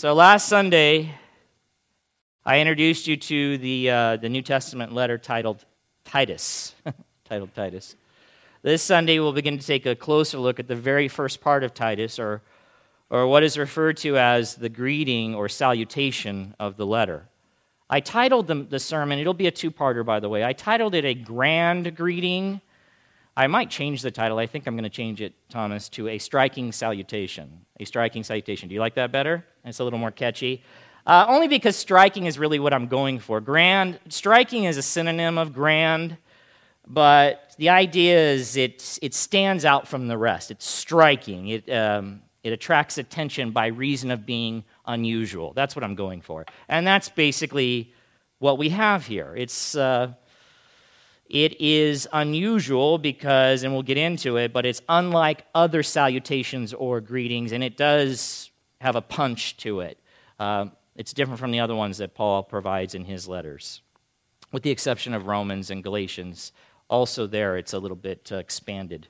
So last Sunday, I introduced you to the, uh, the New Testament letter titled Titus. titled Titus. This Sunday, we'll begin to take a closer look at the very first part of Titus, or, or what is referred to as the greeting or salutation of the letter. I titled the, the sermon, it'll be a two parter, by the way. I titled it A Grand Greeting. I might change the title. I think I'm going to change it, Thomas, to A Striking Salutation. A Striking Salutation. Do you like that better? It's a little more catchy. Uh, only because striking is really what I'm going for. Grand, striking is a synonym of grand, but the idea is it, it stands out from the rest. It's striking. It, um, it attracts attention by reason of being unusual. That's what I'm going for. And that's basically what we have here. It's, uh, it is unusual because, and we'll get into it, but it's unlike other salutations or greetings, and it does have a punch to it. Uh, it's different from the other ones that Paul provides in his letters, with the exception of Romans and Galatians. Also, there it's a little bit uh, expanded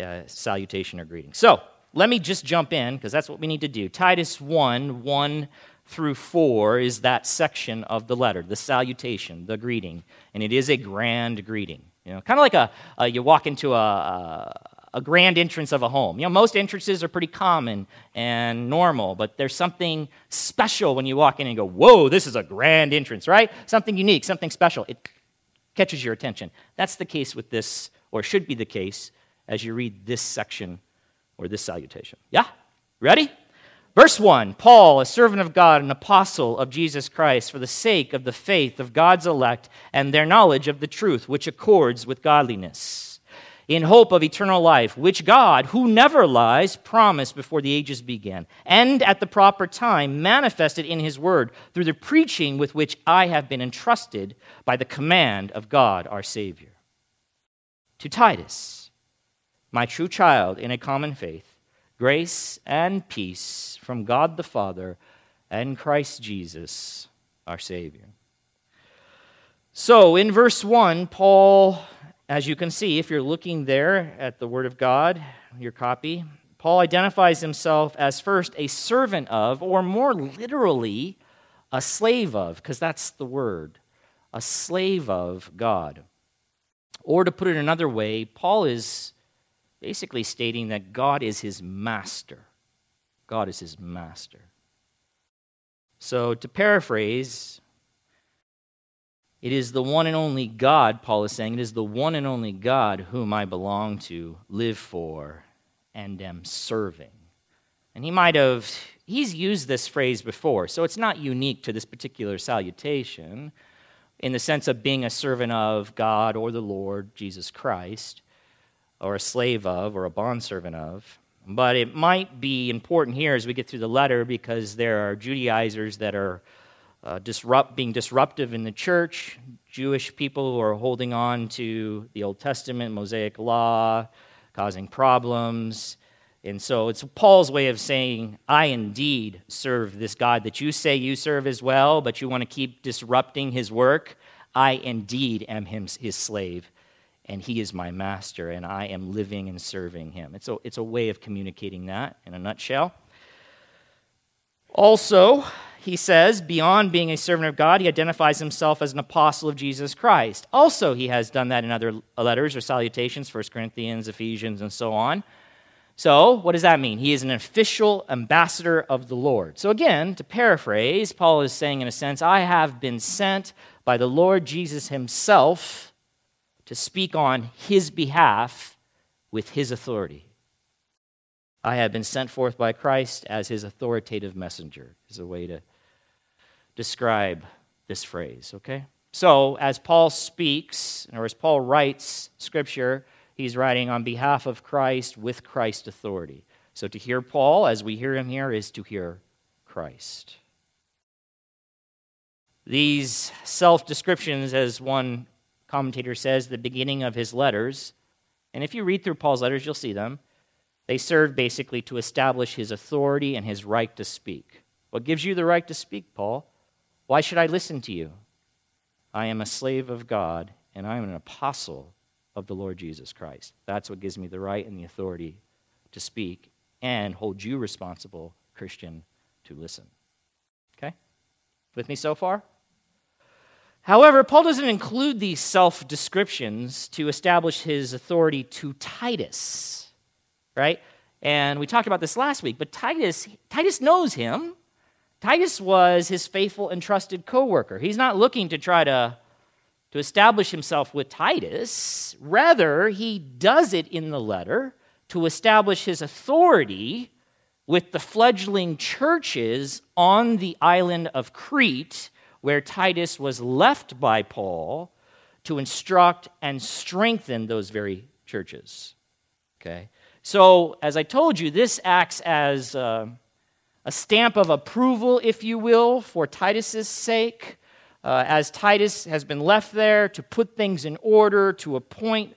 uh, salutation or greeting. So, let me just jump in because that's what we need to do. Titus 1 1 through 4 is that section of the letter, the salutation, the greeting. And it is a grand greeting. You know, kind of like a, a you walk into a, a, a grand entrance of a home. You know, most entrances are pretty common and normal, but there's something special when you walk in and go, whoa, this is a grand entrance, right? Something unique, something special. It catches your attention. That's the case with this, or should be the case, as you read this section or this salutation. Yeah? Ready? Verse 1 Paul, a servant of God, an apostle of Jesus Christ, for the sake of the faith of God's elect and their knowledge of the truth, which accords with godliness in hope of eternal life, which God, who never lies, promised before the ages began, and at the proper time manifested in his word through the preaching with which I have been entrusted by the command of God our Savior. To Titus, my true child in a common faith, grace and peace from God the Father and Christ Jesus our Savior. So, in verse 1, Paul as you can see, if you're looking there at the Word of God, your copy, Paul identifies himself as first a servant of, or more literally, a slave of, because that's the word, a slave of God. Or to put it another way, Paul is basically stating that God is his master. God is his master. So, to paraphrase, it is the one and only God, Paul is saying, it is the one and only God whom I belong to, live for, and am serving. And he might have, he's used this phrase before, so it's not unique to this particular salutation in the sense of being a servant of God or the Lord Jesus Christ, or a slave of, or a bondservant of. But it might be important here as we get through the letter because there are Judaizers that are uh, disrupt, being disruptive in the church, Jewish people who are holding on to the Old Testament, Mosaic law, causing problems. And so it's Paul's way of saying, I indeed serve this God that you say you serve as well, but you want to keep disrupting his work. I indeed am his slave, and he is my master, and I am living and serving him. It's a, it's a way of communicating that in a nutshell. Also, he says, beyond being a servant of God, he identifies himself as an apostle of Jesus Christ. Also, he has done that in other letters or salutations, 1 Corinthians, Ephesians, and so on. So, what does that mean? He is an official ambassador of the Lord. So, again, to paraphrase, Paul is saying, in a sense, I have been sent by the Lord Jesus himself to speak on his behalf with his authority. I have been sent forth by Christ as his authoritative messenger, is a way to describe this phrase, okay? So, as Paul speaks, or as Paul writes scripture, he's writing on behalf of Christ with Christ's authority. So, to hear Paul, as we hear him here, is to hear Christ. These self descriptions, as one commentator says, the beginning of his letters, and if you read through Paul's letters, you'll see them they serve basically to establish his authority and his right to speak. What gives you the right to speak, Paul? Why should I listen to you? I am a slave of God, and I am an apostle of the Lord Jesus Christ. That's what gives me the right and the authority to speak and hold you responsible, Christian, to listen. Okay? With me so far? However, Paul doesn't include these self descriptions to establish his authority to Titus, right? And we talked about this last week, but Titus, Titus knows him. Titus was his faithful and trusted co worker. He's not looking to try to, to establish himself with Titus. Rather, he does it in the letter to establish his authority with the fledgling churches on the island of Crete where Titus was left by Paul to instruct and strengthen those very churches. Okay? So, as I told you, this acts as uh, a stamp of approval, if you will, for Titus's sake. Uh, as Titus has been left there to put things in order, to appoint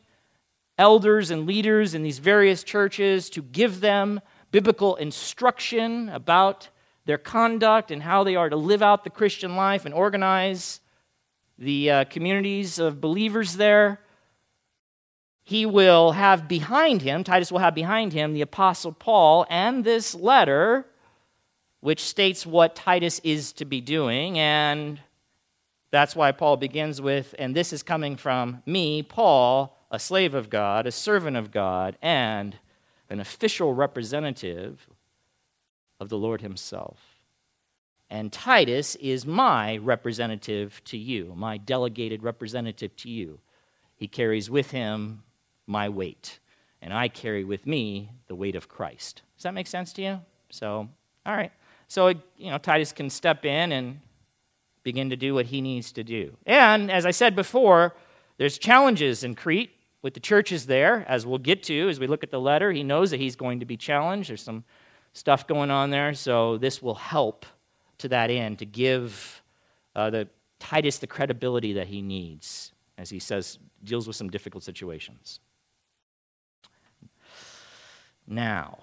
elders and leaders in these various churches, to give them biblical instruction about their conduct and how they are to live out the Christian life and organize the uh, communities of believers there. He will have behind him, Titus will have behind him, the Apostle Paul and this letter, which states what Titus is to be doing. And that's why Paul begins with, and this is coming from me, Paul, a slave of God, a servant of God, and an official representative of the Lord Himself. And Titus is my representative to you, my delegated representative to you. He carries with him my weight, and I carry with me the weight of Christ. Does that make sense to you? So, all right. So, you know, Titus can step in and begin to do what he needs to do. And as I said before, there's challenges in Crete with the churches there, as we'll get to as we look at the letter. He knows that he's going to be challenged. There's some stuff going on there. So this will help to that end to give uh, the Titus the credibility that he needs as he says deals with some difficult situations. Now,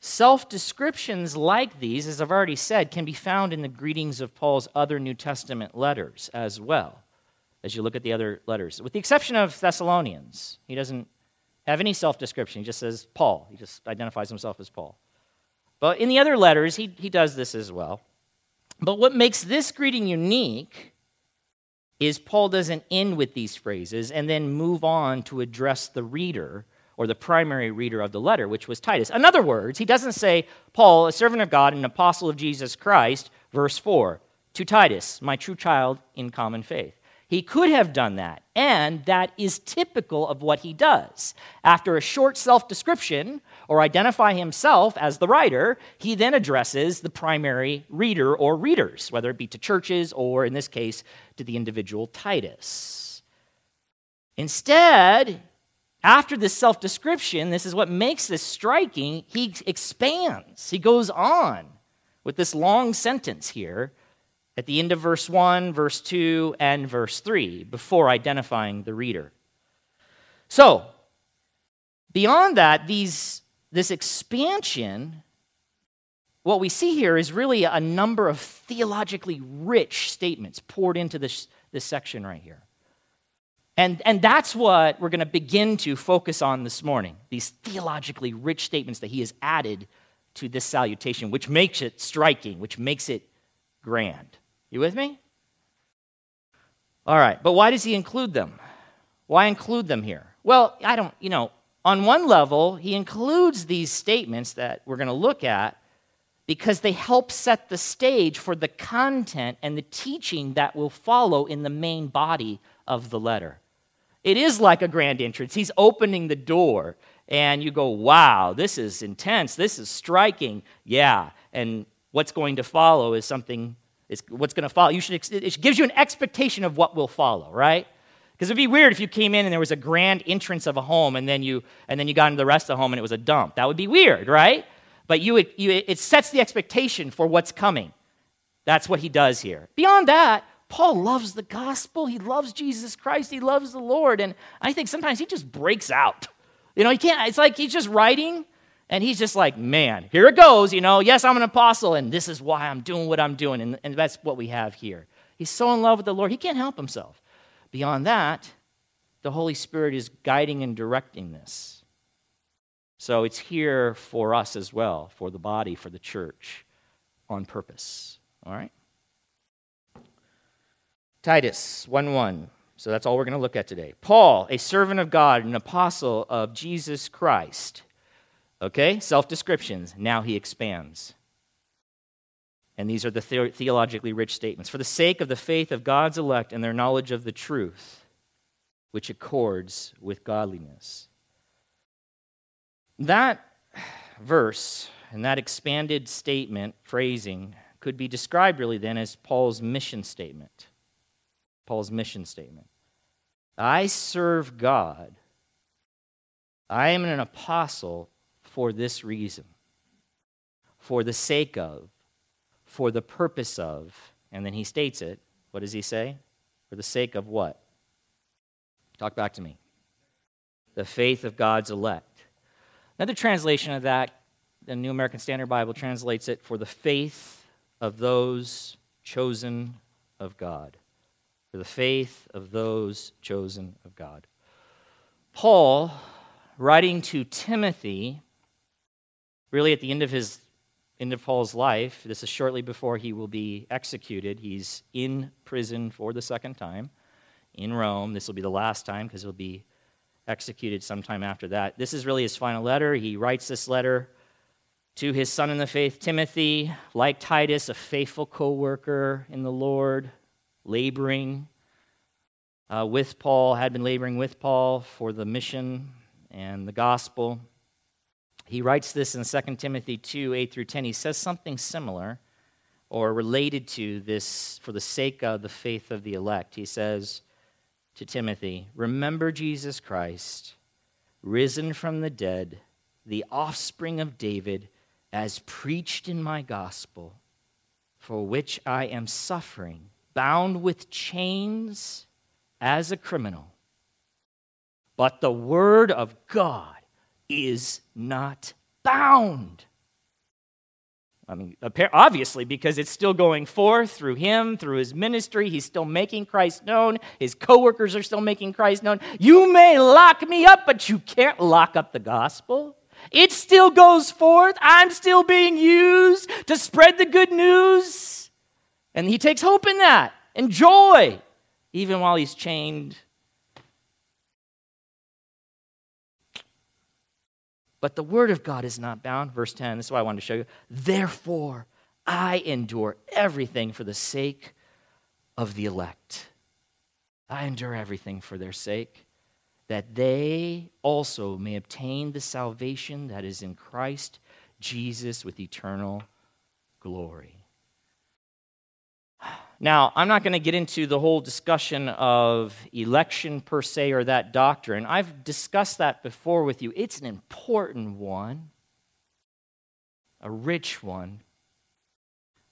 self descriptions like these, as I've already said, can be found in the greetings of Paul's other New Testament letters as well, as you look at the other letters, with the exception of Thessalonians. He doesn't have any self description. He just says Paul. He just identifies himself as Paul. But in the other letters, he, he does this as well. But what makes this greeting unique is Paul doesn't end with these phrases and then move on to address the reader or the primary reader of the letter, which was Titus. In other words, he doesn't say, Paul, a servant of God and an apostle of Jesus Christ, verse 4, to Titus, my true child in common faith. He could have done that, and that is typical of what he does. After a short self description or identify himself as the writer, he then addresses the primary reader or readers, whether it be to churches or, in this case, to the individual Titus. Instead, after this self description, this is what makes this striking, he expands. He goes on with this long sentence here at the end of verse 1, verse 2, and verse 3 before identifying the reader. So, beyond that, these, this expansion, what we see here is really a number of theologically rich statements poured into this, this section right here. And, and that's what we're going to begin to focus on this morning these theologically rich statements that he has added to this salutation, which makes it striking, which makes it grand. You with me? All right, but why does he include them? Why include them here? Well, I don't, you know, on one level, he includes these statements that we're going to look at because they help set the stage for the content and the teaching that will follow in the main body of the letter. It is like a grand entrance. He's opening the door, and you go, wow, this is intense. This is striking. Yeah. And what's going to follow is something is what's going to follow. You should, it gives you an expectation of what will follow, right? Because it'd be weird if you came in and there was a grand entrance of a home and then you, and then you got into the rest of the home and it was a dump. That would be weird, right? But you, you, it sets the expectation for what's coming. That's what he does here. Beyond that, Paul loves the gospel. He loves Jesus Christ. He loves the Lord. And I think sometimes he just breaks out. You know, he can't, it's like he's just writing and he's just like, man, here it goes. You know, yes, I'm an apostle, and this is why I'm doing what I'm doing. And, and that's what we have here. He's so in love with the Lord, he can't help himself. Beyond that, the Holy Spirit is guiding and directing this. So it's here for us as well, for the body, for the church, on purpose. All right? Titus 1 1. So that's all we're going to look at today. Paul, a servant of God, an apostle of Jesus Christ. Okay, self descriptions. Now he expands. And these are the, the- theologically rich statements. For the sake of the faith of God's elect and their knowledge of the truth, which accords with godliness. That verse and that expanded statement, phrasing, could be described really then as Paul's mission statement. Paul's mission statement. I serve God. I am an apostle for this reason, for the sake of, for the purpose of, and then he states it. What does he say? For the sake of what? Talk back to me. The faith of God's elect. Another translation of that, the New American Standard Bible translates it for the faith of those chosen of God. For the faith of those chosen of God. Paul, writing to Timothy, really at the end of his end of Paul's life, this is shortly before he will be executed. He's in prison for the second time in Rome. This will be the last time because he'll be executed sometime after that. This is really his final letter. He writes this letter to his son in the faith, Timothy, like Titus, a faithful co worker in the Lord, laboring uh, with Paul, had been laboring with Paul for the mission and the gospel. He writes this in 2 Timothy 2 8 through 10. He says something similar or related to this for the sake of the faith of the elect. He says to Timothy, Remember Jesus Christ, risen from the dead, the offspring of David, as preached in my gospel, for which I am suffering, bound with chains as a criminal. But the word of God is not bound. I mean, obviously, because it's still going forth through him, through his ministry. He's still making Christ known. His coworkers are still making Christ known. You may lock me up, but you can't lock up the gospel. It still goes forth. I'm still being used to spread the good news. And he takes hope in that and joy, even while he's chained But the word of God is not bound. Verse 10, this is what I wanted to show you. Therefore, I endure everything for the sake of the elect. I endure everything for their sake, that they also may obtain the salvation that is in Christ Jesus with eternal glory. Now, I'm not going to get into the whole discussion of election per se or that doctrine. I've discussed that before with you. It's an important one, a rich one.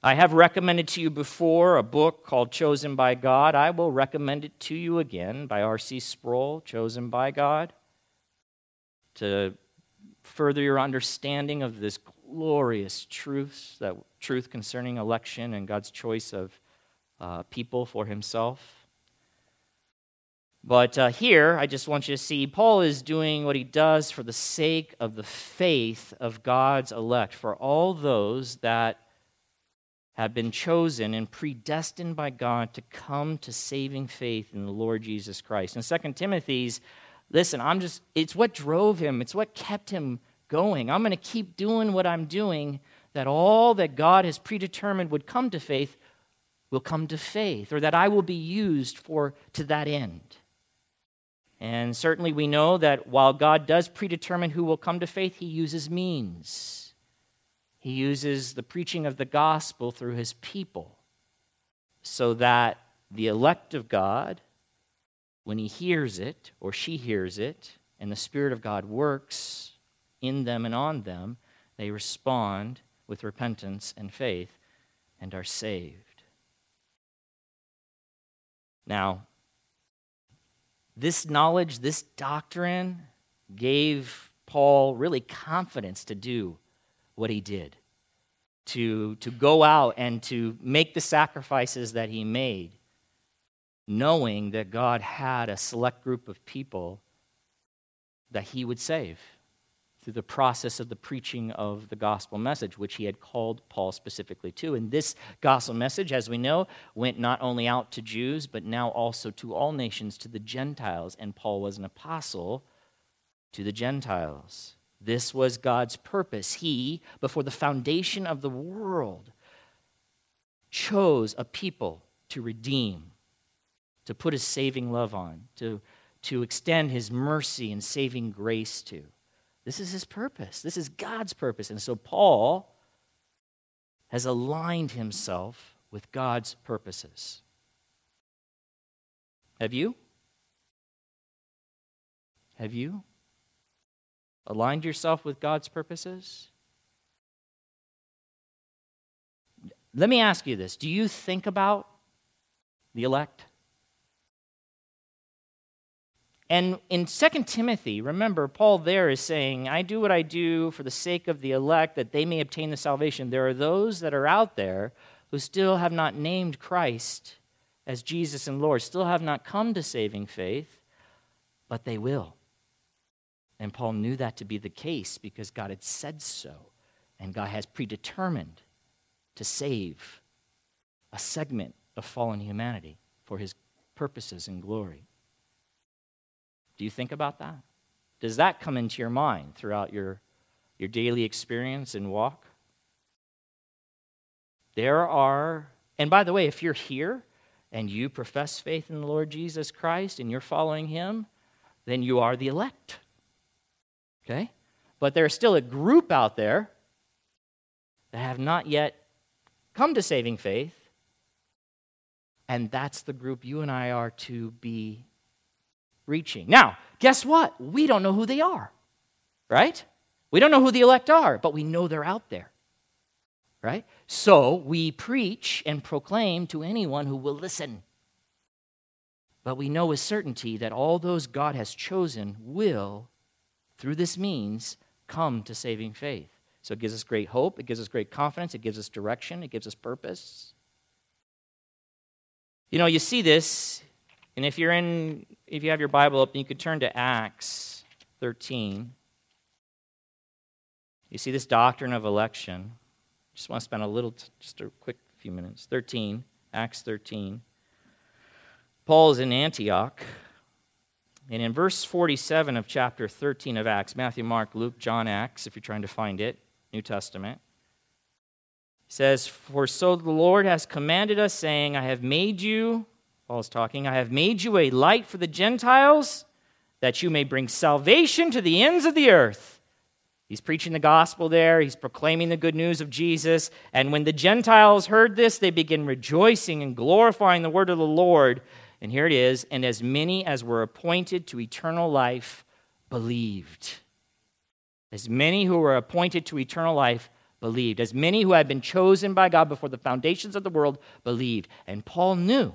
I have recommended to you before a book called Chosen by God. I will recommend it to you again by R.C. Sproul, Chosen by God, to further your understanding of this glorious truth, that truth concerning election and God's choice of uh, people for himself. But uh, here, I just want you to see Paul is doing what he does for the sake of the faith of God's elect, for all those that have been chosen and predestined by God to come to saving faith in the Lord Jesus Christ. In 2 Timothy's, listen, I'm just, it's what drove him, it's what kept him going. I'm going to keep doing what I'm doing, that all that God has predetermined would come to faith will come to faith or that I will be used for to that end. And certainly we know that while God does predetermine who will come to faith, he uses means. He uses the preaching of the gospel through his people so that the elect of God, when he hears it or she hears it, and the Spirit of God works in them and on them, they respond with repentance and faith and are saved. Now, this knowledge, this doctrine gave Paul really confidence to do what he did, to, to go out and to make the sacrifices that he made, knowing that God had a select group of people that he would save through the process of the preaching of the gospel message, which he had called Paul specifically to. And this gospel message, as we know, went not only out to Jews, but now also to all nations, to the Gentiles. And Paul was an apostle to the Gentiles. This was God's purpose. He, before the foundation of the world, chose a people to redeem, to put his saving love on, to, to extend his mercy and saving grace to. This is his purpose. This is God's purpose. And so Paul has aligned himself with God's purposes. Have you? Have you aligned yourself with God's purposes? Let me ask you this Do you think about the elect? And in 2 Timothy, remember, Paul there is saying, I do what I do for the sake of the elect, that they may obtain the salvation. There are those that are out there who still have not named Christ as Jesus and Lord, still have not come to saving faith, but they will. And Paul knew that to be the case because God had said so, and God has predetermined to save a segment of fallen humanity for his purposes and glory. Do you think about that? Does that come into your mind throughout your, your daily experience and walk? There are, and by the way, if you're here and you profess faith in the Lord Jesus Christ and you're following him, then you are the elect. Okay? But there's still a group out there that have not yet come to saving faith, and that's the group you and I are to be reaching. Now, guess what? We don't know who they are, right? We don't know who the elect are, but we know they're out there, right? So we preach and proclaim to anyone who will listen. But we know with certainty that all those God has chosen will, through this means, come to saving faith. So it gives us great hope, it gives us great confidence, it gives us direction, it gives us purpose. You know, you see this and if you're in, if you have your Bible open, you could turn to Acts 13. You see this doctrine of election. Just want to spend a little, just a quick few minutes. 13, Acts 13. Paul is in Antioch. And in verse 47 of chapter 13 of Acts, Matthew, Mark, Luke, John, Acts, if you're trying to find it, New Testament, says, For so the Lord has commanded us, saying, I have made you Paul's talking, I have made you a light for the Gentiles, that you may bring salvation to the ends of the earth. He's preaching the gospel there. He's proclaiming the good news of Jesus. And when the Gentiles heard this, they began rejoicing and glorifying the word of the Lord. And here it is and as many as were appointed to eternal life believed. As many who were appointed to eternal life believed. As many who had been chosen by God before the foundations of the world believed. And Paul knew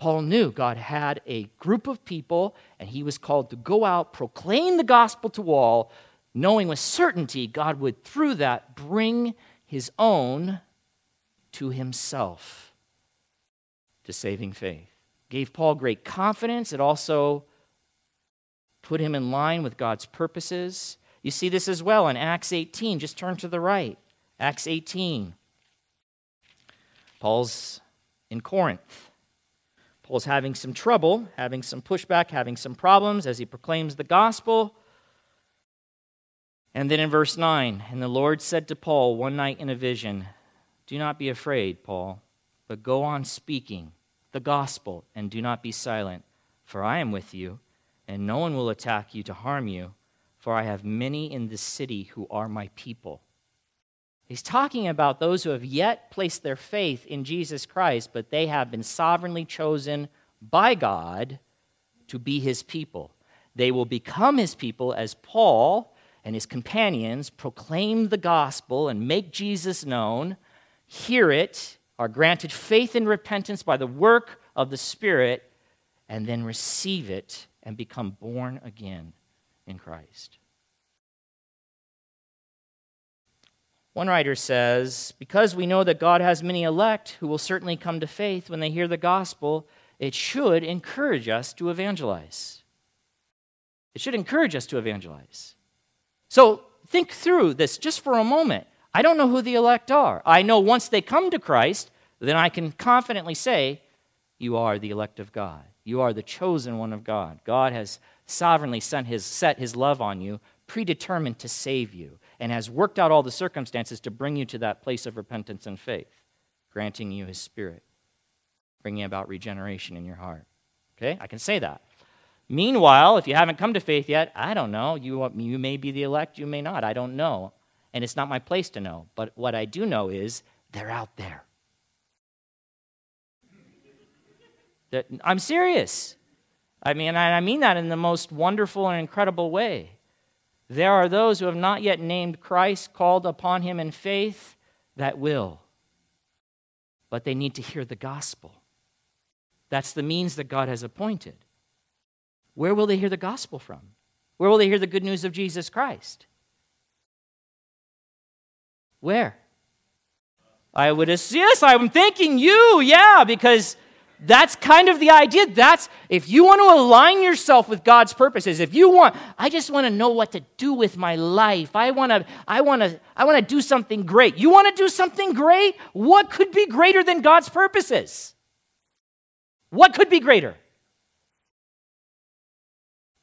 Paul knew God had a group of people, and he was called to go out, proclaim the gospel to all, knowing with certainty God would, through that, bring his own to himself to saving faith. Gave Paul great confidence. It also put him in line with God's purposes. You see this as well in Acts 18. Just turn to the right. Acts 18. Paul's in Corinth. Paul's having some trouble, having some pushback, having some problems as he proclaims the gospel. And then in verse 9, and the Lord said to Paul one night in a vision, Do not be afraid, Paul, but go on speaking the gospel and do not be silent, for I am with you, and no one will attack you to harm you, for I have many in this city who are my people. He's talking about those who have yet placed their faith in Jesus Christ, but they have been sovereignly chosen by God to be his people. They will become his people as Paul and his companions proclaim the gospel and make Jesus known, hear it, are granted faith and repentance by the work of the Spirit, and then receive it and become born again in Christ. One writer says, Because we know that God has many elect who will certainly come to faith when they hear the gospel, it should encourage us to evangelize. It should encourage us to evangelize. So think through this just for a moment. I don't know who the elect are. I know once they come to Christ, then I can confidently say, You are the elect of God. You are the chosen one of God. God has sovereignly sent his, set his love on you, predetermined to save you, and has worked out all the circumstances to bring you to that place of repentance and faith, granting you his spirit, bringing about regeneration in your heart. Okay? I can say that. Meanwhile, if you haven't come to faith yet, I don't know. You, you may be the elect, you may not. I don't know. And it's not my place to know. But what I do know is they're out there. I'm serious. I mean, I mean that in the most wonderful and incredible way. There are those who have not yet named Christ, called upon him in faith, that will. But they need to hear the gospel. That's the means that God has appointed. Where will they hear the gospel from? Where will they hear the good news of Jesus Christ? Where? I would assume, I'm thinking you, yeah, because that's kind of the idea. That's if you want to align yourself with God's purposes, if you want, I just want to know what to do with my life. I want to, I want to, I want to do something great. You want to do something great? What could be greater than God's purposes? What could be greater?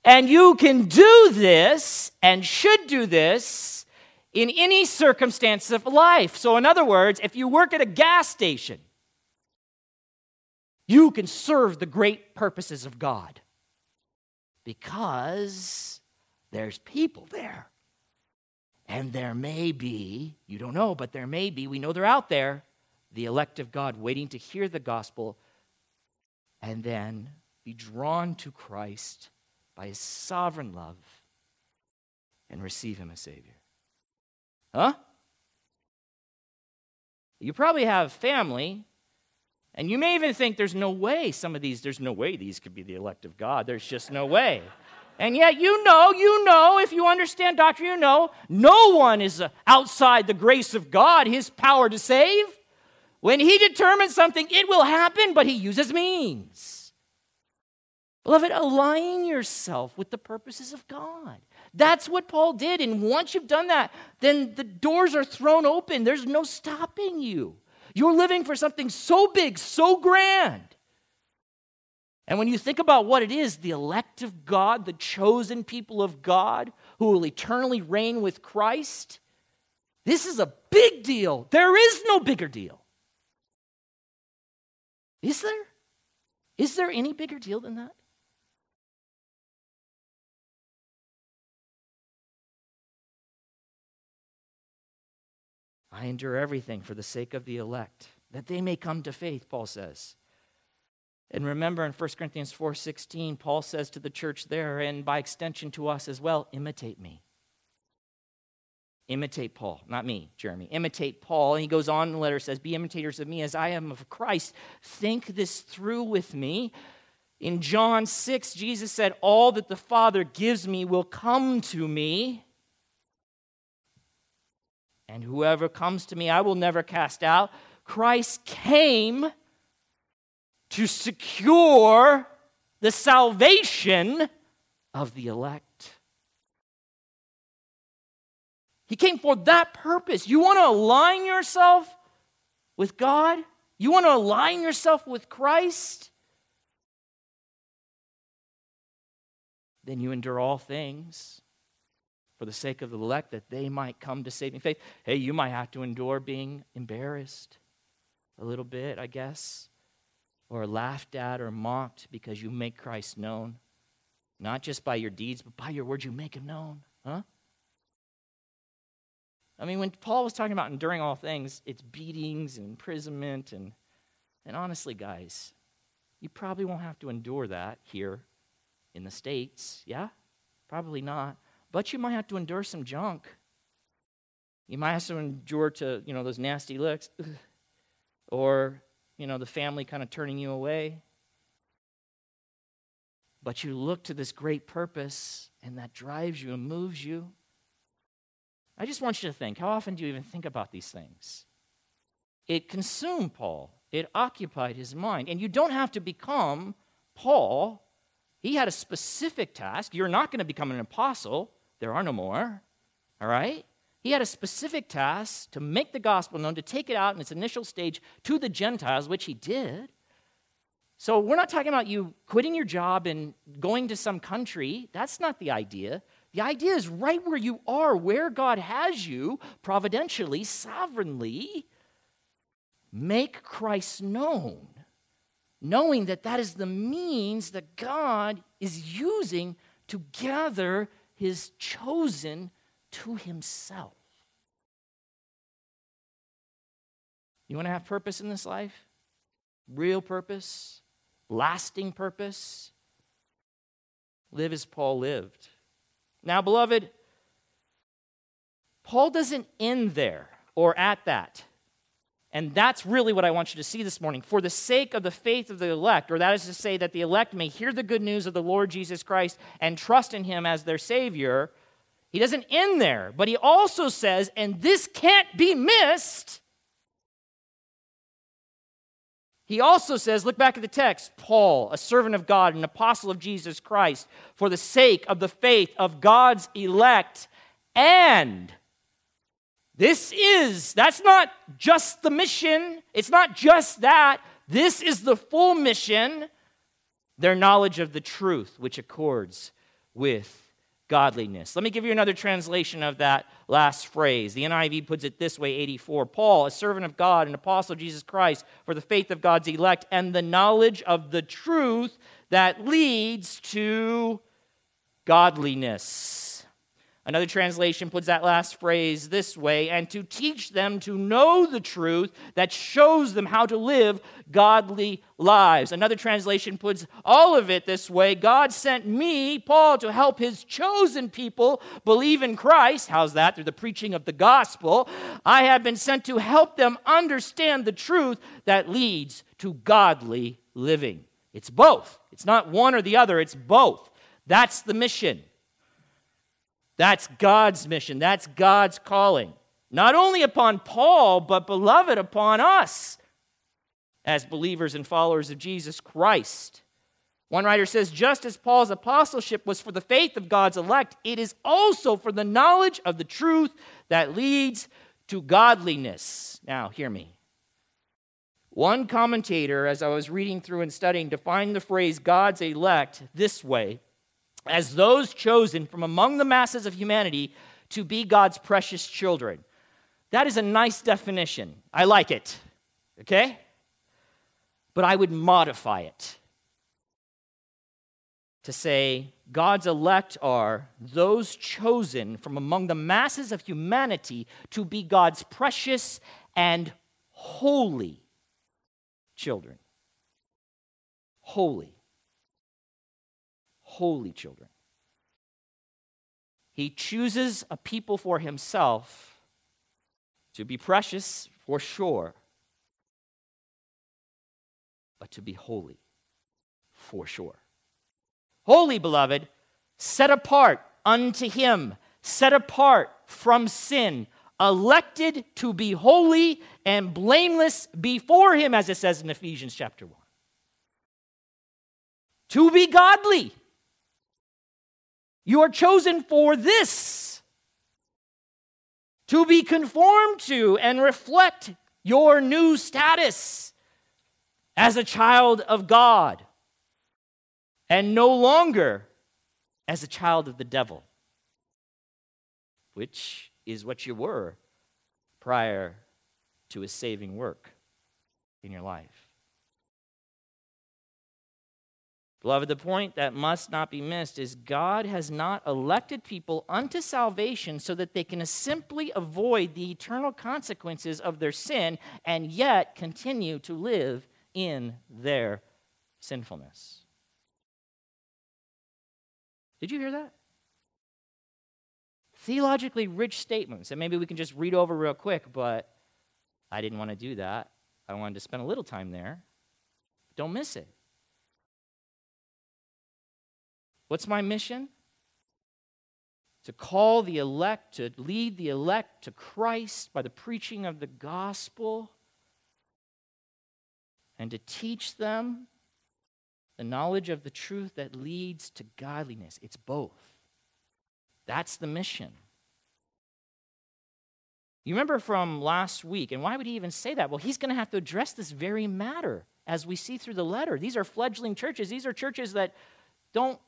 And you can do this and should do this in any circumstance of life. So, in other words, if you work at a gas station, you can serve the great purposes of God because there's people there. And there may be, you don't know, but there may be, we know they're out there, the elect of God waiting to hear the gospel and then be drawn to Christ by his sovereign love and receive him as Savior. Huh? You probably have family, and you may even think there's no way some of these, there's no way these could be the elect of God. There's just no way. And yet, you know, you know, if you understand doctrine, you know, no one is uh, outside the grace of God, his power to save. When he determines something, it will happen, but he uses means. Beloved, align yourself with the purposes of God. That's what Paul did. And once you've done that, then the doors are thrown open. There's no stopping you. You're living for something so big, so grand. And when you think about what it is the elect of God, the chosen people of God who will eternally reign with Christ, this is a big deal. There is no bigger deal. Is there? Is there any bigger deal than that? I endure everything for the sake of the elect, that they may come to faith, Paul says. And remember in 1 Corinthians 4:16, Paul says to the church there, and by extension to us as well, imitate me. Imitate Paul, not me, Jeremy. Imitate Paul. And he goes on in the letter, says, Be imitators of me as I am of Christ. Think this through with me. In John 6, Jesus said, All that the Father gives me will come to me. And whoever comes to me, I will never cast out. Christ came to secure the salvation of the elect. He came for that purpose. You want to align yourself with God? You want to align yourself with Christ? Then you endure all things for the sake of the elect that they might come to saving faith. Hey, you might have to endure being embarrassed a little bit, I guess, or laughed at or mocked because you make Christ known, not just by your deeds, but by your words, you make him known. Huh? I mean, when Paul was talking about enduring all things, it's beatings and imprisonment. And, and honestly, guys, you probably won't have to endure that here in the States. Yeah? Probably not. But you might have to endure some junk. You might have to endure to, you know, those nasty looks. or, you know, the family kind of turning you away. But you look to this great purpose, and that drives you and moves you. I just want you to think how often do you even think about these things? It consumed Paul, it occupied his mind. And you don't have to become Paul. He had a specific task. You're not going to become an apostle, there are no more. All right? He had a specific task to make the gospel known, to take it out in its initial stage to the Gentiles, which he did. So we're not talking about you quitting your job and going to some country. That's not the idea. The idea is right where you are, where God has you, providentially, sovereignly, make Christ known, knowing that that is the means that God is using to gather his chosen to himself. You want to have purpose in this life? Real purpose? Lasting purpose? Live as Paul lived. Now, beloved, Paul doesn't end there or at that. And that's really what I want you to see this morning. For the sake of the faith of the elect, or that is to say, that the elect may hear the good news of the Lord Jesus Christ and trust in him as their Savior, he doesn't end there, but he also says, and this can't be missed. He also says, look back at the text, Paul, a servant of God, an apostle of Jesus Christ, for the sake of the faith of God's elect, and this is, that's not just the mission, it's not just that. This is the full mission, their knowledge of the truth, which accords with godliness. Let me give you another translation of that last phrase. The NIV puts it this way 84 Paul, a servant of God, an apostle of Jesus Christ, for the faith of God's elect and the knowledge of the truth that leads to godliness. Another translation puts that last phrase this way and to teach them to know the truth that shows them how to live godly lives. Another translation puts all of it this way God sent me, Paul, to help his chosen people believe in Christ. How's that? Through the preaching of the gospel. I have been sent to help them understand the truth that leads to godly living. It's both, it's not one or the other, it's both. That's the mission. That's God's mission. That's God's calling. Not only upon Paul, but beloved, upon us as believers and followers of Jesus Christ. One writer says, just as Paul's apostleship was for the faith of God's elect, it is also for the knowledge of the truth that leads to godliness. Now, hear me. One commentator, as I was reading through and studying, defined the phrase God's elect this way as those chosen from among the masses of humanity to be God's precious children. That is a nice definition. I like it. Okay? But I would modify it to say God's elect are those chosen from among the masses of humanity to be God's precious and holy children. Holy holy children. He chooses a people for himself to be precious for sure, but to be holy for sure. Holy, beloved, set apart unto him, set apart from sin, elected to be holy and blameless before him, as it says in Ephesians chapter 1. To be godly you are chosen for this to be conformed to and reflect your new status as a child of God and no longer as a child of the devil, which is what you were prior to his saving work in your life. Beloved, the point that must not be missed is God has not elected people unto salvation so that they can simply avoid the eternal consequences of their sin and yet continue to live in their sinfulness. Did you hear that? Theologically rich statements, and maybe we can just read over real quick, but I didn't want to do that. I wanted to spend a little time there. Don't miss it. What's my mission? To call the elect, to lead the elect to Christ by the preaching of the gospel, and to teach them the knowledge of the truth that leads to godliness. It's both. That's the mission. You remember from last week, and why would he even say that? Well, he's going to have to address this very matter as we see through the letter. These are fledgling churches. These are churches that don't,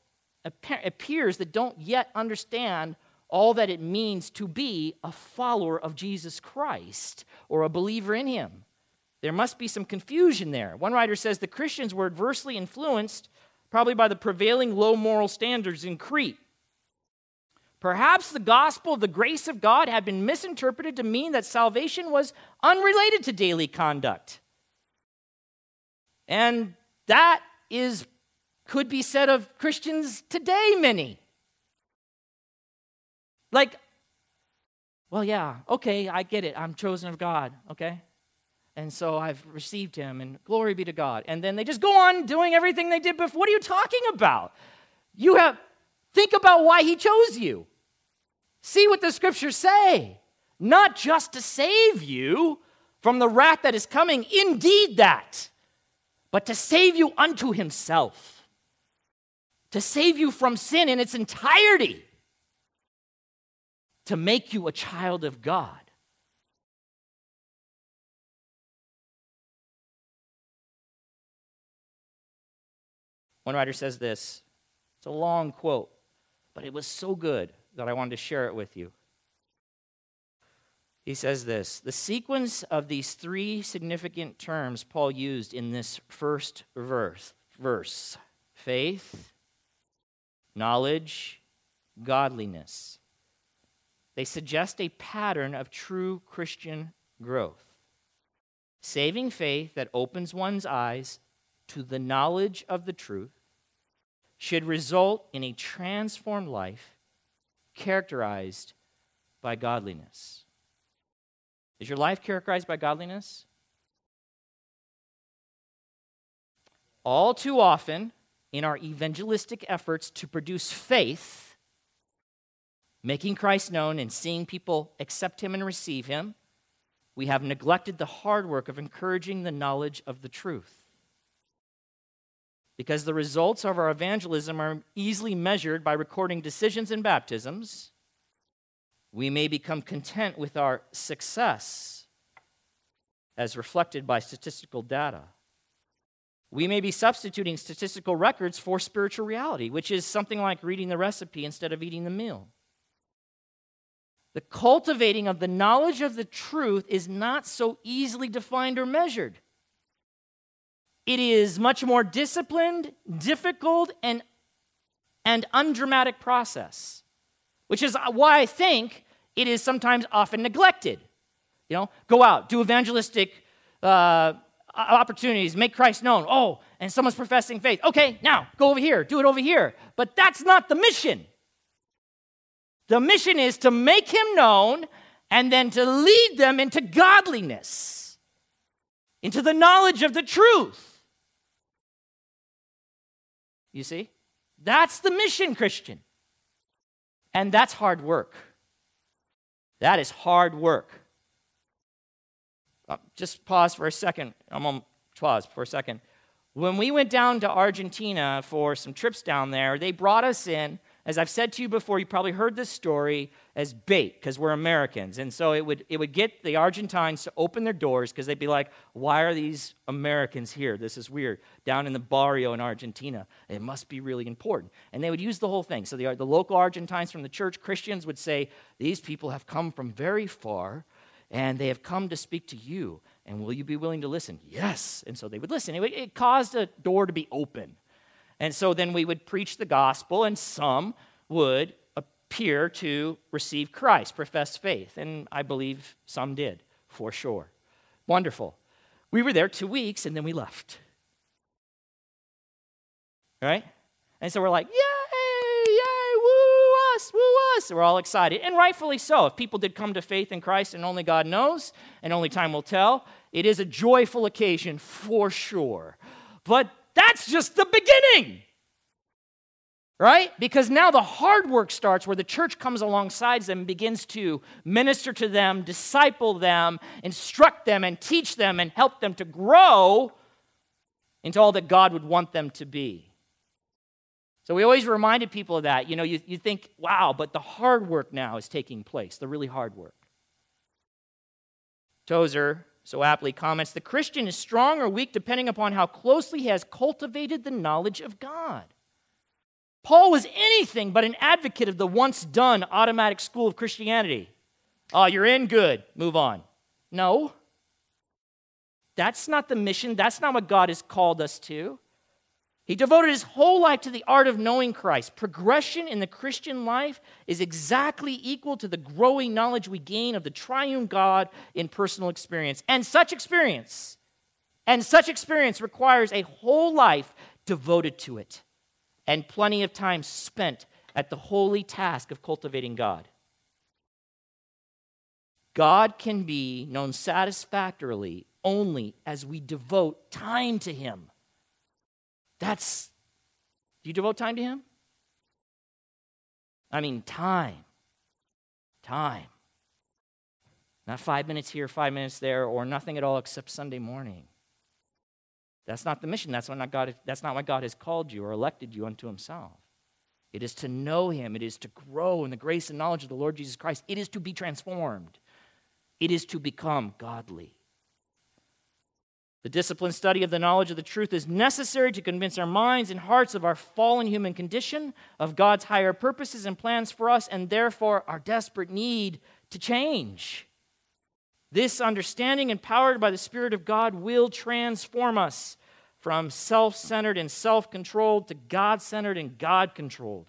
appears that don't yet understand all that it means to be a follower of Jesus Christ or a believer in him. There must be some confusion there. One writer says the Christians were adversely influenced probably by the prevailing low moral standards in Crete. Perhaps the gospel of the grace of God had been misinterpreted to mean that salvation was unrelated to daily conduct. And that is could be said of Christians today many. Like well yeah, okay, I get it. I'm chosen of God, okay? And so I've received him, and glory be to God. And then they just go on doing everything they did before. What are you talking about? You have, think about why he chose you. See what the scriptures say. Not just to save you from the wrath that is coming, indeed that, but to save you unto himself, to save you from sin in its entirety, to make you a child of God. One writer says this. It's a long quote, but it was so good that I wanted to share it with you. He says this The sequence of these three significant terms Paul used in this first verse, verse faith, knowledge, godliness. They suggest a pattern of true Christian growth. Saving faith that opens one's eyes to the knowledge of the truth should result in a transformed life characterized by godliness. Is your life characterized by godliness? All too often, in our evangelistic efforts to produce faith, making Christ known and seeing people accept him and receive him, we have neglected the hard work of encouraging the knowledge of the truth because the results of our evangelism are easily measured by recording decisions and baptisms, we may become content with our success as reflected by statistical data. We may be substituting statistical records for spiritual reality, which is something like reading the recipe instead of eating the meal. The cultivating of the knowledge of the truth is not so easily defined or measured. It is much more disciplined, difficult, and, and undramatic process, which is why I think it is sometimes often neglected. You know, go out, do evangelistic uh, Uh, opportunities, make Christ known. Oh, and someone's professing faith. Okay, now go over here, do it over here. But that's not the mission. The mission is to make him known and then to lead them into godliness, into the knowledge of the truth. You see? That's the mission, Christian. And that's hard work. That is hard work. Uh, just pause for a second. I'm to pause for a second. When we went down to Argentina for some trips down there, they brought us in as I've said to you before, you probably heard this story as bait because we're Americans. And so it would, it would get the Argentines to open their doors because they'd be like, why are these Americans here? This is weird. Down in the barrio in Argentina. It must be really important. And they would use the whole thing. So the, the local Argentines from the church, Christians, would say, these people have come from very far and they have come to speak to you. And will you be willing to listen? Yes. And so they would listen. It, it caused a door to be open. And so then we would preach the gospel, and some would appear to receive Christ, profess faith. And I believe some did, for sure. Wonderful. We were there two weeks, and then we left. Right? And so we're like, woo woo us. We're all excited, and rightfully so. If people did come to faith in Christ, and only God knows, and only time will tell, it is a joyful occasion for sure. But that's just the beginning. Right? Because now the hard work starts where the church comes alongside them and begins to minister to them, disciple them, instruct them, and teach them and help them to grow into all that God would want them to be. So we always reminded people of that. You know, you, you think, wow, but the hard work now is taking place, the really hard work. Tozer so aptly comments the Christian is strong or weak depending upon how closely he has cultivated the knowledge of God. Paul was anything but an advocate of the once done automatic school of Christianity. Oh, you're in, good, move on. No. That's not the mission. That's not what God has called us to. He devoted his whole life to the art of knowing Christ. Progression in the Christian life is exactly equal to the growing knowledge we gain of the triune God in personal experience. And such experience, and such experience requires a whole life devoted to it and plenty of time spent at the holy task of cultivating God. God can be known satisfactorily only as we devote time to Him. That's, do you devote time to Him? I mean, time. Time. Not five minutes here, five minutes there, or nothing at all except Sunday morning. That's not the mission. That's not, God, that's not why God has called you or elected you unto Himself. It is to know Him. It is to grow in the grace and knowledge of the Lord Jesus Christ. It is to be transformed. It is to become godly. The disciplined study of the knowledge of the truth is necessary to convince our minds and hearts of our fallen human condition, of God's higher purposes and plans for us, and therefore our desperate need to change. This understanding, empowered by the Spirit of God, will transform us from self centered and self controlled to God centered and God controlled.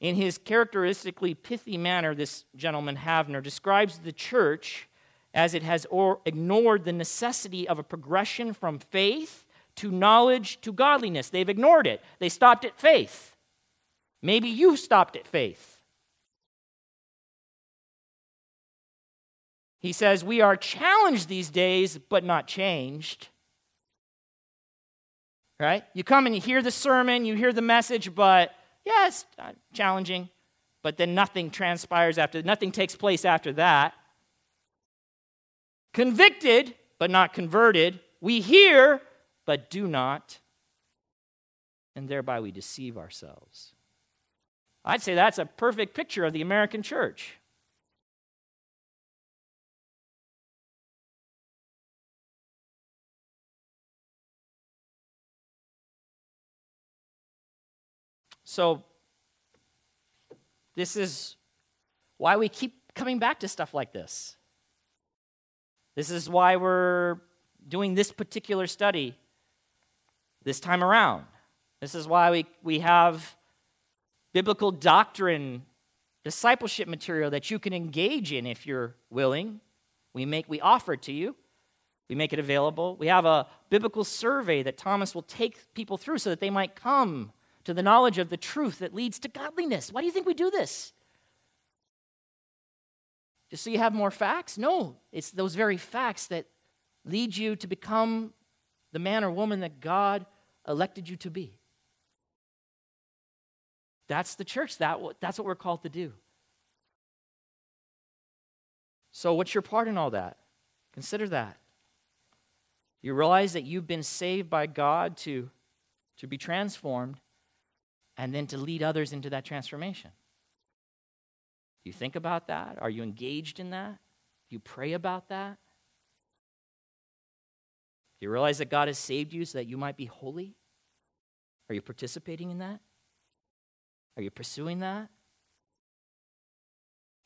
In his characteristically pithy manner, this gentleman, Havner, describes the church as it has or ignored the necessity of a progression from faith to knowledge to godliness. They've ignored it. They stopped at faith. Maybe you stopped at faith. He says, We are challenged these days, but not changed. Right? You come and you hear the sermon, you hear the message, but yes, yeah, uh, challenging. But then nothing transpires after, nothing takes place after that convicted, but not converted. We hear, but do not. And thereby we deceive ourselves. I'd say that's a perfect picture of the American church. So, this is why we keep coming back to stuff like this. This is why we're doing this particular study this time around. This is why we, we have biblical doctrine, discipleship material that you can engage in if you're willing. We, make, we offer it to you, we make it available. We have a biblical survey that Thomas will take people through so that they might come to the knowledge of the truth that leads to godliness. Why do you think we do this? Just so you have more facts? No, it's those very facts that lead you to become the man or woman that God elected you to be. That's the church. That, that's what we're called to do. So, what's your part in all that? Consider that. You realize that you've been saved by God to, to be transformed and then to lead others into that transformation. Do you think about that? Are you engaged in that? Do you pray about that? Do you realize that God has saved you so that you might be holy? Are you participating in that? Are you pursuing that?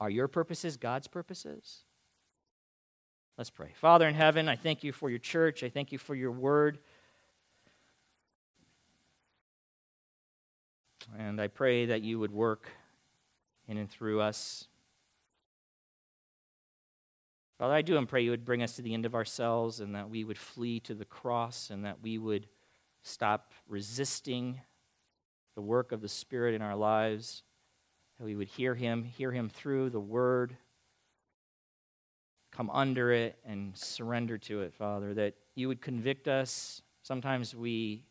Are your purposes God's purposes? Let's pray. Father in heaven, I thank you for your church. I thank you for your word. And I pray that you would work in and through us. Father, I do and pray you would bring us to the end of ourselves and that we would flee to the cross and that we would stop resisting the work of the Spirit in our lives, that we would hear Him, hear Him through the Word, come under it and surrender to it, Father, that you would convict us. Sometimes we,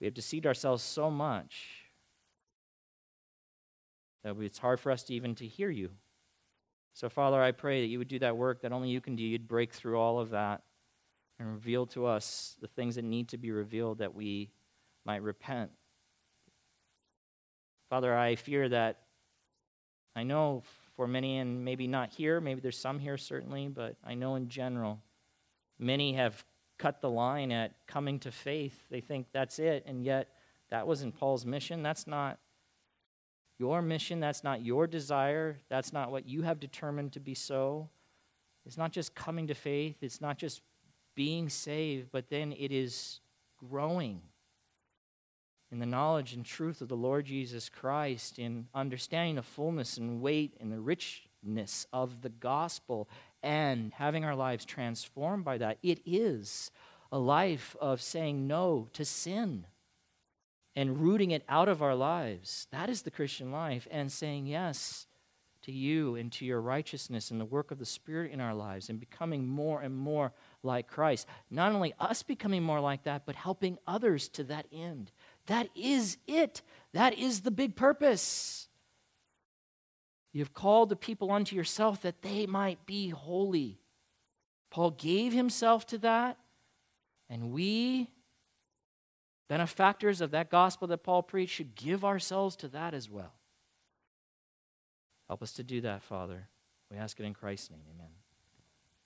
we have deceived ourselves so much that it's hard for us to even to hear you. So, Father, I pray that you would do that work that only you can do. You'd break through all of that and reveal to us the things that need to be revealed that we might repent. Father, I fear that I know for many, and maybe not here, maybe there's some here certainly, but I know in general, many have cut the line at coming to faith. They think that's it, and yet that wasn't Paul's mission. That's not your mission. That's not your desire. That's not what you have determined to be so. It's not just coming to faith, it's not just being saved, but then it is growing in the knowledge and truth of the Lord Jesus Christ, in understanding the fullness and weight and the richness of the gospel, and having our lives transformed by that. It is a life of saying no to sin and rooting it out of our lives. That is the Christian life, and saying yes to you and to your righteousness and the work of the Spirit in our lives and becoming more and more like Christ. Not only us becoming more like that, but helping others to that end. That is it. That is the big purpose. You have called the people unto yourself that they might be holy. Paul gave himself to that, and we, benefactors of that gospel that Paul preached, should give ourselves to that as well. Help us to do that, Father. We ask it in Christ's name. Amen.